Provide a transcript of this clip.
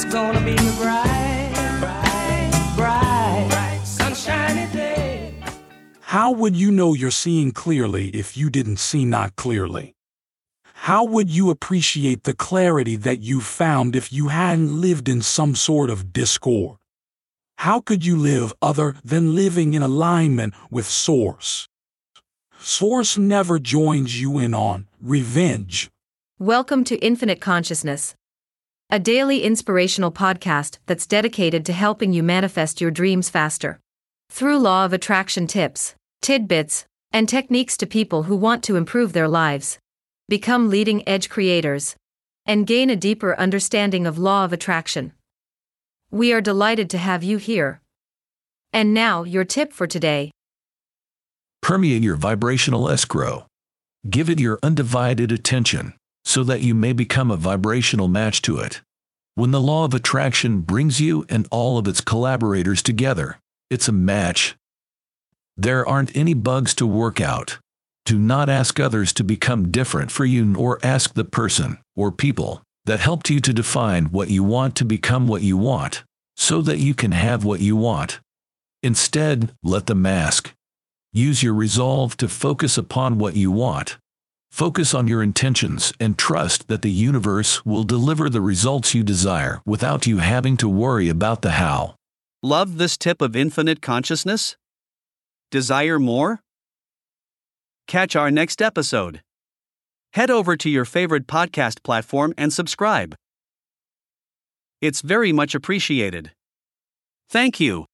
It's gonna be a bright, bright, bright, bright, sunshiny day. How would you know you're seeing clearly if you didn't see not clearly? How would you appreciate the clarity that you found if you hadn't lived in some sort of discord? How could you live other than living in alignment with Source? Source never joins you in on revenge. Welcome to Infinite Consciousness a daily inspirational podcast that's dedicated to helping you manifest your dreams faster. Through law of attraction tips, tidbits, and techniques to people who want to improve their lives, become leading edge creators, and gain a deeper understanding of law of attraction. We are delighted to have you here. And now, your tip for today. Permeate your vibrational escrow. Give it your undivided attention so that you may become a vibrational match to it. When the law of attraction brings you and all of its collaborators together, it's a match. There aren't any bugs to work out. Do not ask others to become different for you or ask the person or people that helped you to define what you want to become what you want so that you can have what you want. Instead, let them ask. Use your resolve to focus upon what you want. Focus on your intentions and trust that the universe will deliver the results you desire without you having to worry about the how. Love this tip of infinite consciousness? Desire more? Catch our next episode. Head over to your favorite podcast platform and subscribe. It's very much appreciated. Thank you.